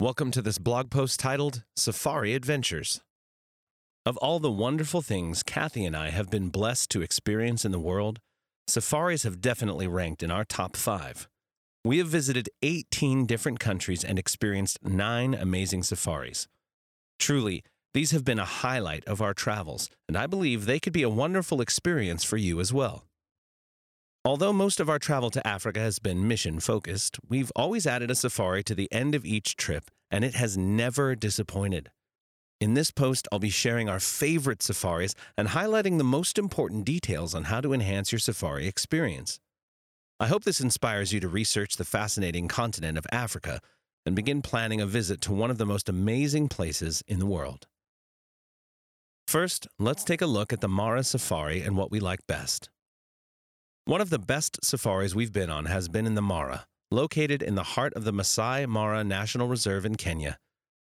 Welcome to this blog post titled Safari Adventures. Of all the wonderful things Kathy and I have been blessed to experience in the world, safaris have definitely ranked in our top five. We have visited 18 different countries and experienced nine amazing safaris. Truly, these have been a highlight of our travels, and I believe they could be a wonderful experience for you as well. Although most of our travel to Africa has been mission focused, we've always added a safari to the end of each trip, and it has never disappointed. In this post, I'll be sharing our favorite safaris and highlighting the most important details on how to enhance your safari experience. I hope this inspires you to research the fascinating continent of Africa and begin planning a visit to one of the most amazing places in the world. First, let's take a look at the Mara Safari and what we like best. One of the best safaris we've been on has been in the Mara, located in the heart of the Masai Mara National Reserve in Kenya.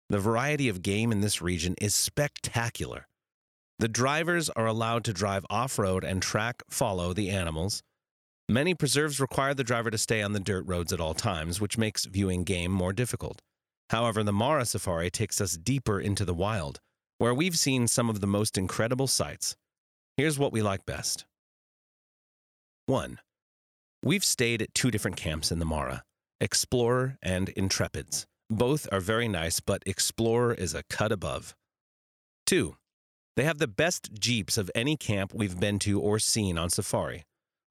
The variety of game in this region is spectacular. The drivers are allowed to drive off road and track follow the animals. Many preserves require the driver to stay on the dirt roads at all times, which makes viewing game more difficult. However, the Mara Safari takes us deeper into the wild, where we've seen some of the most incredible sights. Here's what we like best. 1. We've stayed at two different camps in the Mara Explorer and Intrepids. Both are very nice, but Explorer is a cut above. 2. They have the best Jeeps of any camp we've been to or seen on safari.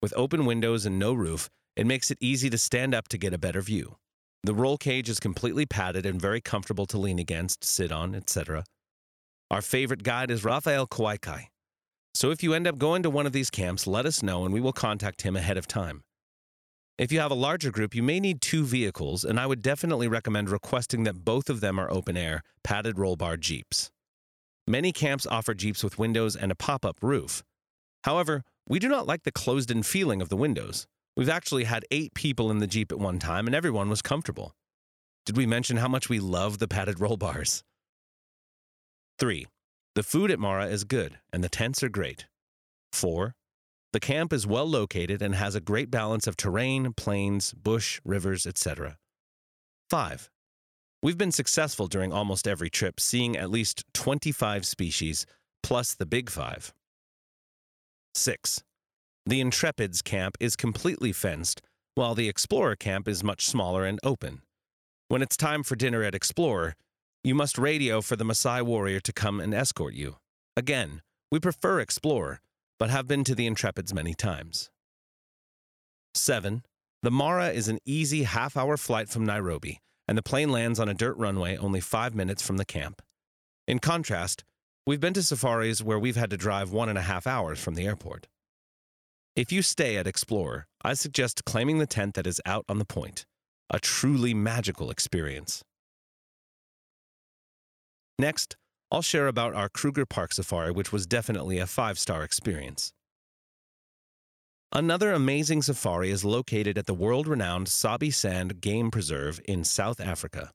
With open windows and no roof, it makes it easy to stand up to get a better view. The roll cage is completely padded and very comfortable to lean against, sit on, etc. Our favorite guide is Raphael Kwaikai. So if you end up going to one of these camps, let us know and we will contact him ahead of time. If you have a larger group, you may need two vehicles, and I would definitely recommend requesting that both of them are open air, padded roll bar Jeeps. Many camps offer Jeeps with windows and a pop up roof. However, we do not like the closed in feeling of the windows. We've actually had eight people in the Jeep at one time, and everyone was comfortable. Did we mention how much we love the padded roll bars? 3. The food at Mara is good, and the tents are great. 4. The camp is well located and has a great balance of terrain, plains, bush, rivers, etc. 5. We've been successful during almost every trip, seeing at least 25 species, plus the big five. 6. The Intrepids camp is completely fenced, while the Explorer camp is much smaller and open. When it's time for dinner at Explorer, you must radio for the Maasai warrior to come and escort you. Again, we prefer Explorer, but have been to the Intrepids many times. 7. The Mara is an easy half hour flight from Nairobi, and the plane lands on a dirt runway only five minutes from the camp. In contrast, we've been to safaris where we've had to drive one and a half hours from the airport. If you stay at Explorer, I suggest claiming the tent that is out on the point. A truly magical experience. Next, I'll share about our Kruger Park Safari, which was definitely a five star experience. Another amazing safari is located at the world renowned Sabi Sand Game Preserve in South Africa.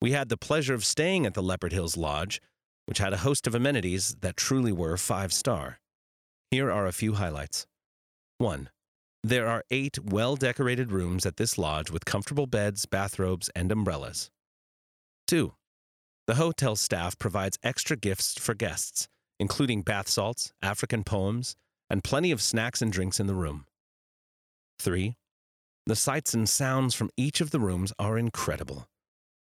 We had the pleasure of staying at the Leopard Hills Lodge, which had a host of amenities that truly were five star. Here are a few highlights. 1. There are eight well decorated rooms at this lodge with comfortable beds, bathrobes, and umbrellas. 2. The hotel staff provides extra gifts for guests, including bath salts, African poems, and plenty of snacks and drinks in the room. 3. The sights and sounds from each of the rooms are incredible.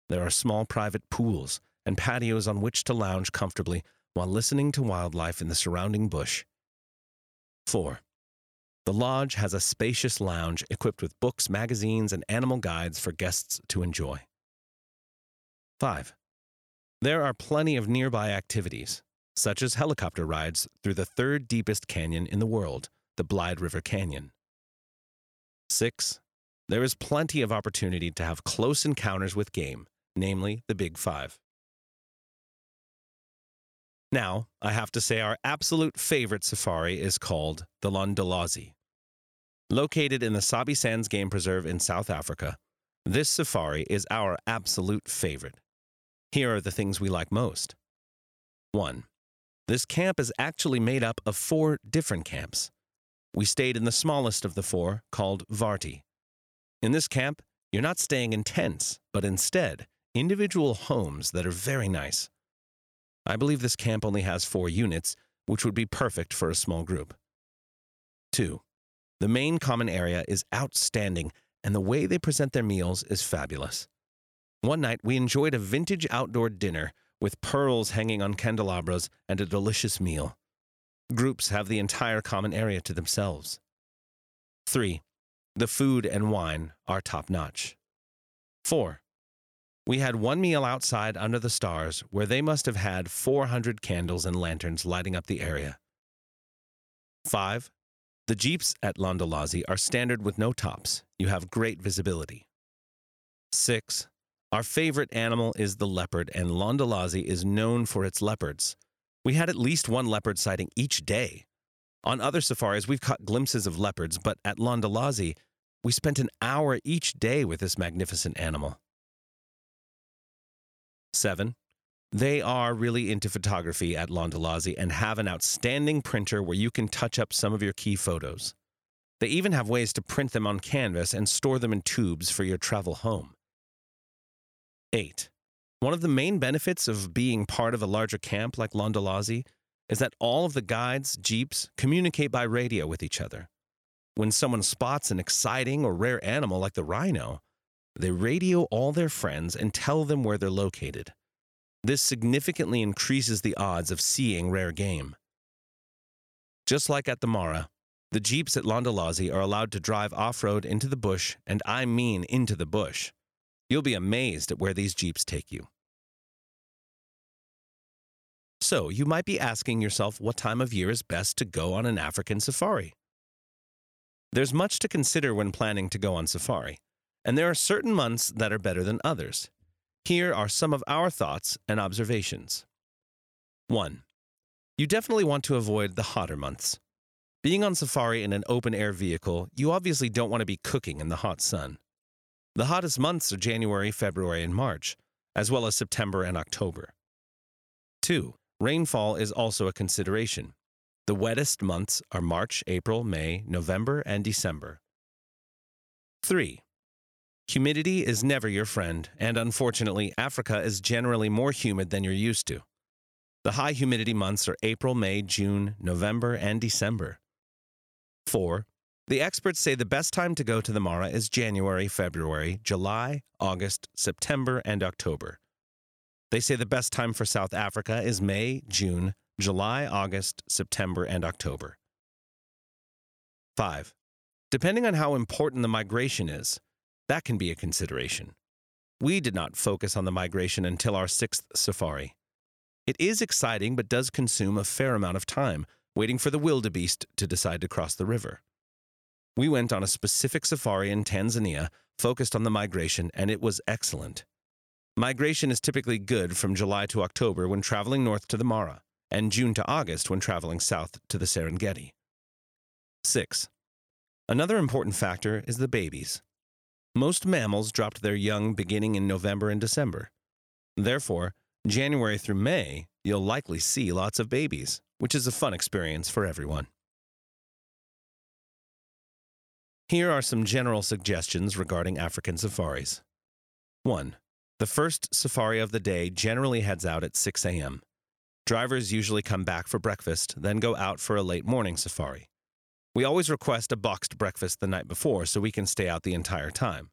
There are small private pools and patios on which to lounge comfortably while listening to wildlife in the surrounding bush. 4. The lodge has a spacious lounge equipped with books, magazines, and animal guides for guests to enjoy. 5. There are plenty of nearby activities, such as helicopter rides through the third deepest canyon in the world, the Blyde River Canyon. 6. There is plenty of opportunity to have close encounters with game, namely the Big Five. Now, I have to say our absolute favorite safari is called the Londolozi. Located in the Sabi Sands Game Preserve in South Africa, this safari is our absolute favorite. Here are the things we like most. 1. This camp is actually made up of four different camps. We stayed in the smallest of the four, called Varty. In this camp, you're not staying in tents, but instead, individual homes that are very nice. I believe this camp only has four units, which would be perfect for a small group. 2. The main common area is outstanding, and the way they present their meals is fabulous. One night, we enjoyed a vintage outdoor dinner with pearls hanging on candelabras and a delicious meal. Groups have the entire common area to themselves. 3. The food and wine are top notch. 4. We had one meal outside under the stars where they must have had 400 candles and lanterns lighting up the area. 5. The Jeeps at Londolozi are standard with no tops. You have great visibility. 6. Our favorite animal is the leopard, and Londolozi is known for its leopards. We had at least one leopard sighting each day. On other safaris, we've caught glimpses of leopards, but at Londolozi, we spent an hour each day with this magnificent animal. 7. They are really into photography at Londolozi and have an outstanding printer where you can touch up some of your key photos. They even have ways to print them on canvas and store them in tubes for your travel home. 8. One of the main benefits of being part of a larger camp like Londolozi is that all of the guides, jeeps, communicate by radio with each other. When someone spots an exciting or rare animal like the rhino, they radio all their friends and tell them where they're located. This significantly increases the odds of seeing rare game. Just like at the Mara, the Jeeps at Londolozi are allowed to drive off road into the bush, and I mean into the bush. You'll be amazed at where these Jeeps take you. So, you might be asking yourself what time of year is best to go on an African safari. There's much to consider when planning to go on safari and there are certain months that are better than others. Here are some of our thoughts and observations. 1. You definitely want to avoid the hotter months. Being on safari in an open air vehicle, you obviously don't want to be cooking in the hot sun. The hottest months are January, February, and March, as well as September and October. 2. Rainfall is also a consideration. The wettest months are March, April, May, November, and December. 3. Humidity is never your friend, and unfortunately, Africa is generally more humid than you're used to. The high humidity months are April, May, June, November, and December. 4. The experts say the best time to go to the Mara is January, February, July, August, September, and October. They say the best time for South Africa is May, June, July, August, September, and October. 5. Depending on how important the migration is, that can be a consideration. We did not focus on the migration until our sixth safari. It is exciting, but does consume a fair amount of time waiting for the wildebeest to decide to cross the river. We went on a specific safari in Tanzania focused on the migration, and it was excellent. Migration is typically good from July to October when traveling north to the Mara, and June to August when traveling south to the Serengeti. 6. Another important factor is the babies. Most mammals dropped their young beginning in November and December. Therefore, January through May, you'll likely see lots of babies, which is a fun experience for everyone. Here are some general suggestions regarding African safaris. 1. The first safari of the day generally heads out at 6 a.m. Drivers usually come back for breakfast, then go out for a late morning safari. We always request a boxed breakfast the night before so we can stay out the entire time.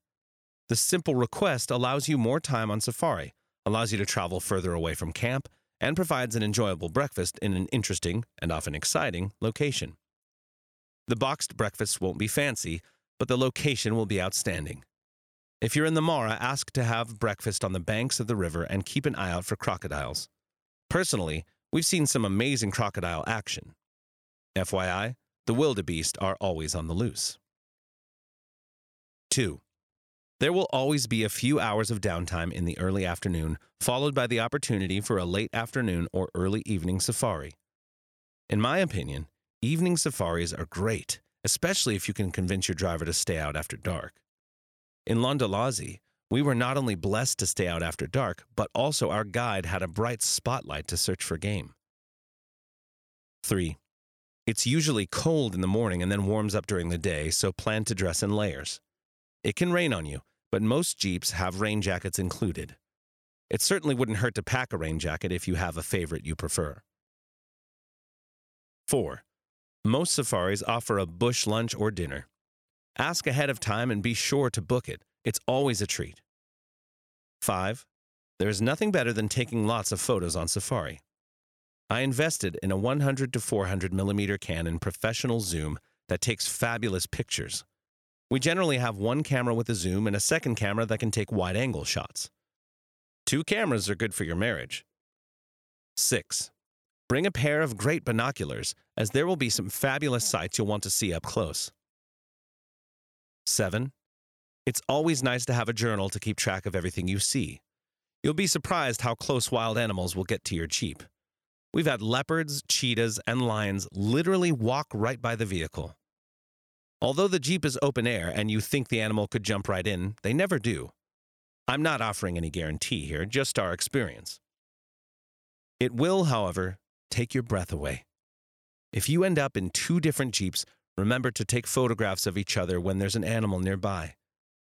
The simple request allows you more time on safari, allows you to travel further away from camp, and provides an enjoyable breakfast in an interesting and often exciting location. The boxed breakfast won't be fancy, but the location will be outstanding. If you're in the Mara, ask to have breakfast on the banks of the river and keep an eye out for crocodiles. Personally, we've seen some amazing crocodile action. FYI, the wildebeest are always on the loose. 2. There will always be a few hours of downtime in the early afternoon, followed by the opportunity for a late afternoon or early evening safari. In my opinion, evening safaris are great, especially if you can convince your driver to stay out after dark. In Londolozi, we were not only blessed to stay out after dark, but also our guide had a bright spotlight to search for game. 3. It's usually cold in the morning and then warms up during the day, so plan to dress in layers. It can rain on you, but most Jeeps have rain jackets included. it certainly wouldn't hurt to pack a rain jacket if you have a favorite you prefer. 4. Most safaris offer a bush lunch or dinner. Ask ahead of time and be sure to book it. It's always a treat. 5. There is nothing better than taking lots of photos on safari. I invested in a 100 to 400 millimeter Canon professional zoom that takes fabulous pictures. We generally have one camera with a zoom and a second camera that can take wide angle shots. Two cameras are good for your marriage. 6. Bring a pair of great binoculars, as there will be some fabulous sights you'll want to see up close. 7. It's always nice to have a journal to keep track of everything you see. You'll be surprised how close wild animals will get to your Jeep. We've had leopards, cheetahs, and lions literally walk right by the vehicle. Although the Jeep is open air and you think the animal could jump right in, they never do. I'm not offering any guarantee here, just our experience. It will, however, take your breath away. If you end up in two different Jeeps, remember to take photographs of each other when there's an animal nearby.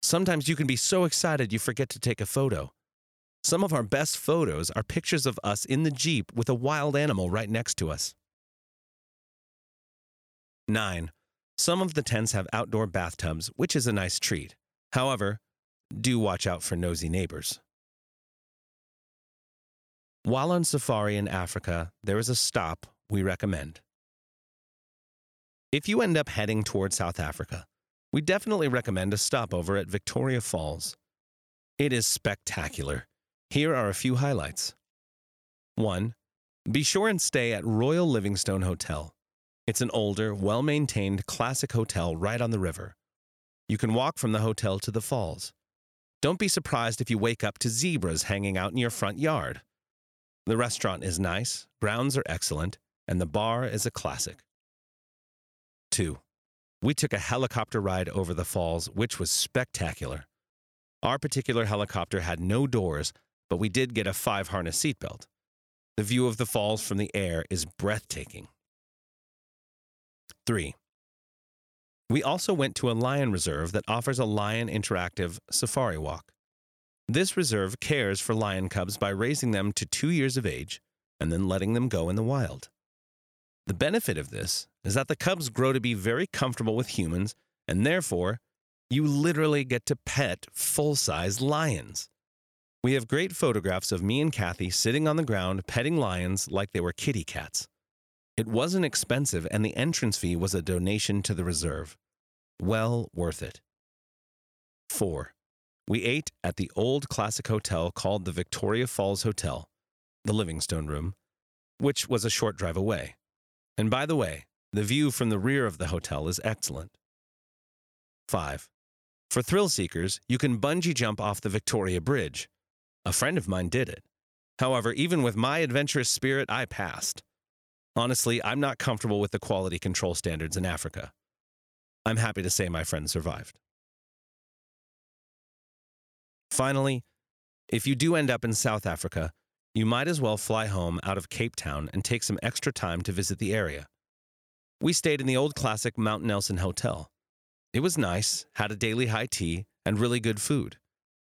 Sometimes you can be so excited you forget to take a photo. Some of our best photos are pictures of us in the Jeep with a wild animal right next to us. 9. Some of the tents have outdoor bathtubs, which is a nice treat. However, do watch out for nosy neighbors. While on safari in Africa, there is a stop we recommend. If you end up heading toward South Africa, we definitely recommend a stopover at Victoria Falls. It is spectacular. Here are a few highlights. 1. Be sure and stay at Royal Livingstone Hotel. It's an older, well maintained classic hotel right on the river. You can walk from the hotel to the falls. Don't be surprised if you wake up to zebras hanging out in your front yard. The restaurant is nice, grounds are excellent, and the bar is a classic. 2. We took a helicopter ride over the falls, which was spectacular. Our particular helicopter had no doors, but we did get a five harness seatbelt. The view of the falls from the air is breathtaking. 3. We also went to a lion reserve that offers a lion interactive safari walk. This reserve cares for lion cubs by raising them to two years of age and then letting them go in the wild. The benefit of this is that the cubs grow to be very comfortable with humans, and therefore, you literally get to pet full size lions. We have great photographs of me and Kathy sitting on the ground petting lions like they were kitty cats. It wasn't expensive, and the entrance fee was a donation to the reserve. Well worth it. 4. We ate at the old classic hotel called the Victoria Falls Hotel, the Livingstone Room, which was a short drive away. And by the way, the view from the rear of the hotel is excellent. 5. For thrill seekers, you can bungee jump off the Victoria Bridge. A friend of mine did it. However, even with my adventurous spirit, I passed. Honestly, I'm not comfortable with the quality control standards in Africa. I'm happy to say my friend survived. Finally, if you do end up in South Africa, you might as well fly home out of Cape Town and take some extra time to visit the area. We stayed in the old classic Mount Nelson Hotel. It was nice, had a daily high tea, and really good food.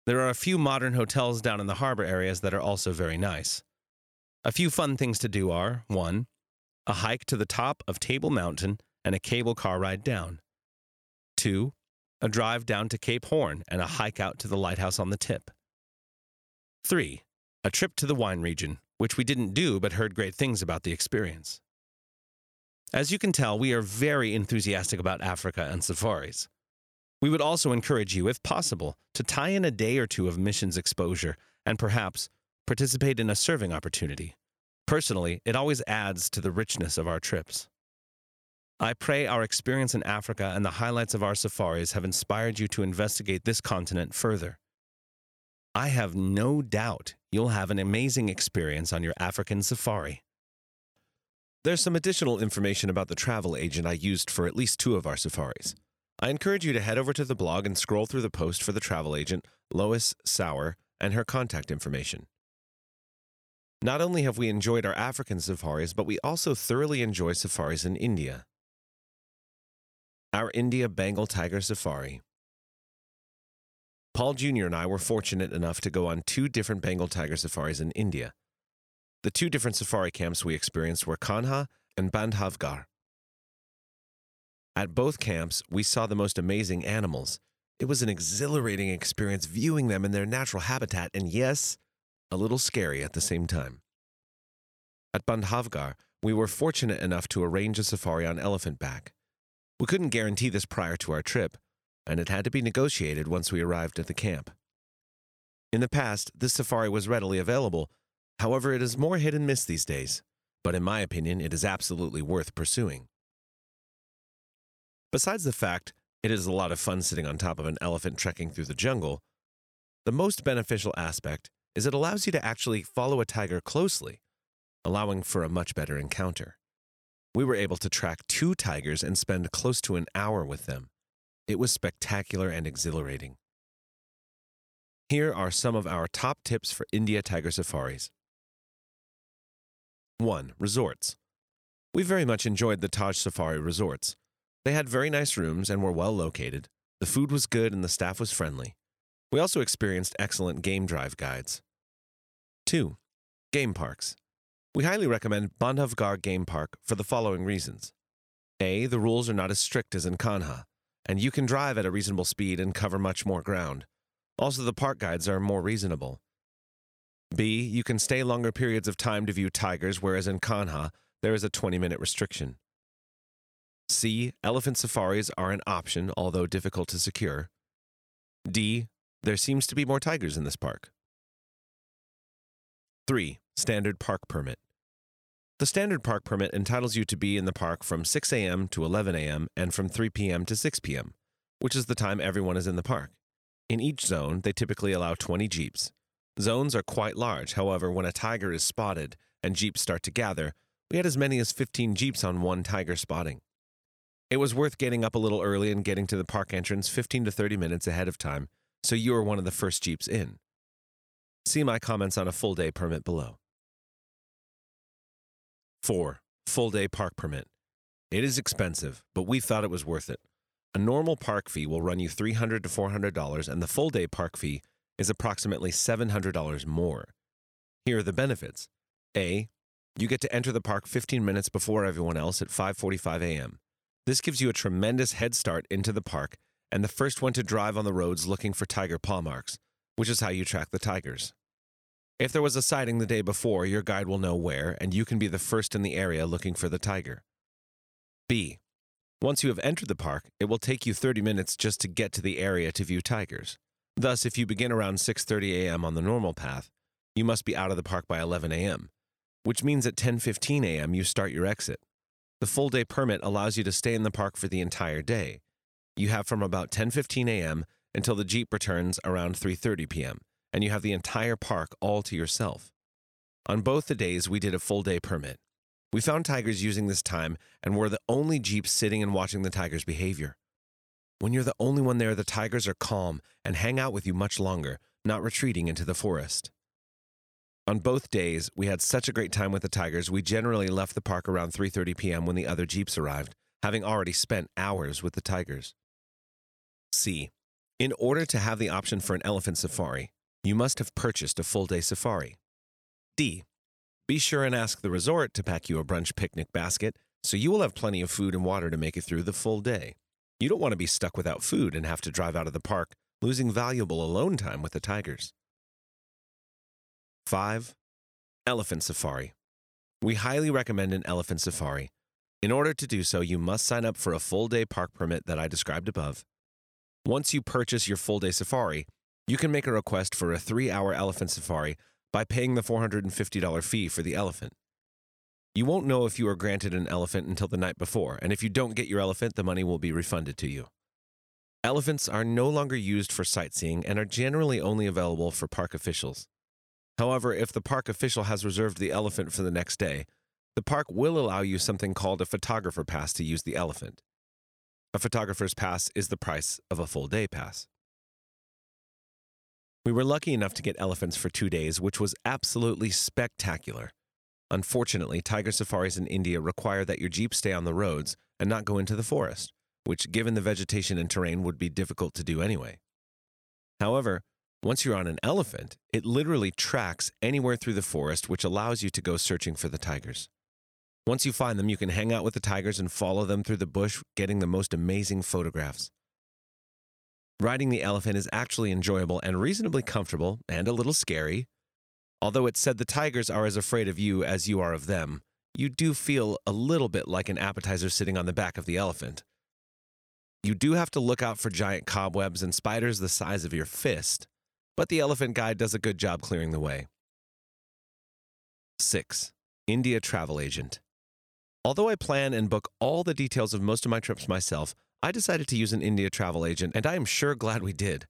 There are a few modern hotels down in the harbor areas that are also very nice. A few fun things to do are 1 a hike to the top of Table Mountain and a cable car ride down. 2. A drive down to Cape Horn and a hike out to the lighthouse on the tip. 3. A trip to the wine region, which we didn't do but heard great things about the experience. As you can tell, we are very enthusiastic about Africa and safaris. We would also encourage you, if possible, to tie in a day or two of missions exposure and perhaps participate in a serving opportunity. Personally, it always adds to the richness of our trips. I pray our experience in Africa and the highlights of our safaris have inspired you to investigate this continent further. I have no doubt you'll have an amazing experience on your African safari. There's some additional information about the travel agent I used for at least two of our safaris. I encourage you to head over to the blog and scroll through the post for the travel agent, Lois Sauer, and her contact information. Not only have we enjoyed our African safaris, but we also thoroughly enjoy safaris in India. Our India Bengal Tiger Safari. Paul Jr. and I were fortunate enough to go on two different Bengal tiger safaris in India. The two different safari camps we experienced were Kanha and Bandhavgarh. At both camps, we saw the most amazing animals. It was an exhilarating experience viewing them in their natural habitat, and yes, a little scary at the same time. At Bandhavgarh, we were fortunate enough to arrange a safari on elephant back. We couldn't guarantee this prior to our trip, and it had to be negotiated once we arrived at the camp. In the past, this safari was readily available, however, it is more hit and miss these days, but in my opinion, it is absolutely worth pursuing. Besides the fact it is a lot of fun sitting on top of an elephant trekking through the jungle, the most beneficial aspect is it allows you to actually follow a tiger closely, allowing for a much better encounter. We were able to track two tigers and spend close to an hour with them. It was spectacular and exhilarating. Here are some of our top tips for India tiger safaris. 1. Resorts. We very much enjoyed the Taj Safari resorts. They had very nice rooms and were well located. The food was good and the staff was friendly. We also experienced excellent game drive guides. 2. Game parks. We highly recommend Bandhavgarh Game Park for the following reasons. A. The rules are not as strict as in Kanha, and you can drive at a reasonable speed and cover much more ground. Also, the park guides are more reasonable. B. You can stay longer periods of time to view tigers, whereas in Kanha, there is a 20 minute restriction. C. Elephant safaris are an option, although difficult to secure. D. There seems to be more tigers in this park. 3. Standard Park Permit. The standard park permit entitles you to be in the park from 6 a.m. to 11 a.m. and from 3 p.m. to 6 p.m., which is the time everyone is in the park. In each zone, they typically allow 20 jeeps. Zones are quite large, however, when a tiger is spotted and jeeps start to gather, we had as many as 15 jeeps on one tiger spotting. It was worth getting up a little early and getting to the park entrance 15 to 30 minutes ahead of time, so you are one of the first Jeeps in. See my comments on a full day permit below. 4. Full day park permit. It is expensive, but we thought it was worth it. A normal park fee will run you $300 to $400, and the full day park fee is approximately $700 more. Here are the benefits. A. You get to enter the park 15 minutes before everyone else at 5:45 a.m. This gives you a tremendous head start into the park and the first one to drive on the roads looking for tiger paw marks, which is how you track the tigers. If there was a sighting the day before, your guide will know where, and you can be the first in the area looking for the tiger. B. Once you have entered the park, it will take you 30 minutes just to get to the area to view tigers. Thus, if you begin around 6:30 a.m. on the normal path, you must be out of the park by 11 a.m., which means at 10:15 a.m. you start your exit. The full day permit allows you to stay in the park for the entire day. You have from about 10:15 a.m. until the Jeep returns around 3:30 p.m., and you have the entire park all to yourself. On both the days we did a full day permit. We found tigers using this time and were the only Jeeps sitting and watching the tigers' behavior. When you're the only one there, the tigers are calm and hang out with you much longer, not retreating into the forest. On both days, we had such a great time with the Tigers, we generally left the park around 3:30 p.m. when the other Jeeps arrived, having already spent hours with the Tigers. C. In order to have the option for an elephant safari, you must have purchased a full-day safari. D. Be sure and ask the resort to pack you a brunch picnic basket so you will have plenty of food and water to make it through the full day. You don't want to be stuck without food and have to drive out of the park, losing valuable alone time with the Tigers. 5. Elephant Safari. We highly recommend an elephant safari. In order to do so, you must sign up for a full day park permit that I described above. Once you purchase your full day safari, you can make a request for a three hour elephant safari by paying the $450 fee for the elephant. You won't know if you are granted an elephant until the night before, and if you don't get your elephant, the money will be refunded to you. Elephants are no longer used for sightseeing and are generally only available for park officials. However, if the park official has reserved the elephant for the next day, the park will allow you something called a photographer pass to use the elephant. A photographer's pass is the price of a full day pass. We were lucky enough to get elephants for two days, which was absolutely spectacular. Unfortunately, tiger safaris in India require that your jeep stay on the roads and not go into the forest, which, given the vegetation and terrain, would be difficult to do anyway. However, once you're on an elephant, it literally tracks anywhere through the forest, which allows you to go searching for the tigers. Once you find them, you can hang out with the tigers and follow them through the bush, getting the most amazing photographs. Riding the elephant is actually enjoyable and reasonably comfortable and a little scary. Although it's said the tigers are as afraid of you as you are of them, you do feel a little bit like an appetizer sitting on the back of the elephant. You do have to look out for giant cobwebs and spiders the size of your fist, but the elephant guide does a good job clearing the way. 6. India Travel Agent. Although I plan and book all the details of most of my trips myself, I decided to use an India travel agent, and I am sure glad we did.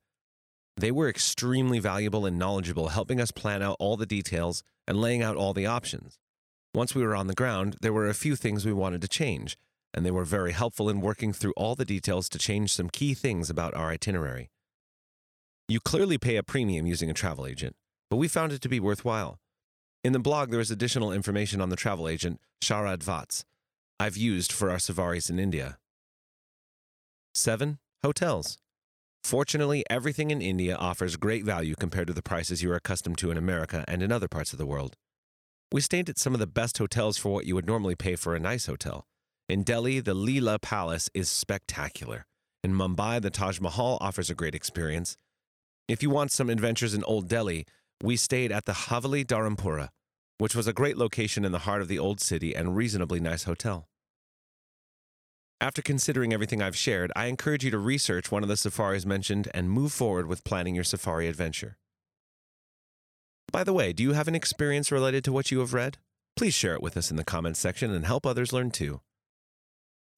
They were extremely valuable and knowledgeable, helping us plan out all the details and laying out all the options. Once we were on the ground, there were a few things we wanted to change, and they were very helpful in working through all the details to change some key things about our itinerary. You clearly pay a premium using a travel agent, but we found it to be worthwhile. In the blog, there is additional information on the travel agent, Sharad Vats, I've used for our safaris in India. 7. Hotels. Fortunately, everything in India offers great value compared to the prices you are accustomed to in America and in other parts of the world. We stayed at some of the best hotels for what you would normally pay for a nice hotel. In Delhi, the Leela Palace is spectacular. In Mumbai, the Taj Mahal offers a great experience. If you want some adventures in Old Delhi, we stayed at the Haveli Dharampura, which was a great location in the heart of the old city and reasonably nice hotel. After considering everything I've shared, I encourage you to research one of the safaris mentioned and move forward with planning your safari adventure. By the way, do you have an experience related to what you have read? Please share it with us in the comments section and help others learn too.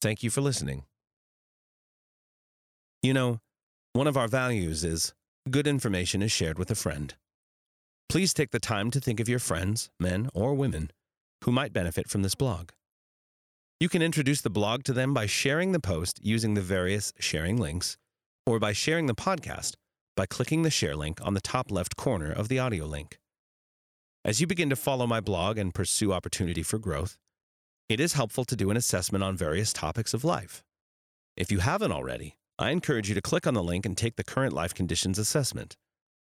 Thank you for listening. You know, one of our values is good information is shared with a friend. Please take the time to think of your friends, men or women, who might benefit from this blog. You can introduce the blog to them by sharing the post using the various sharing links, or by sharing the podcast by clicking the share link on the top left corner of the audio link. As you begin to follow my blog and pursue opportunity for growth, it is helpful to do an assessment on various topics of life. If you haven't already, I encourage you to click on the link and take the current life conditions assessment.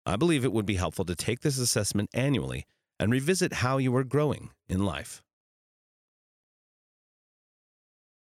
I believe it would be helpful to take this assessment annually and revisit how you are growing in life.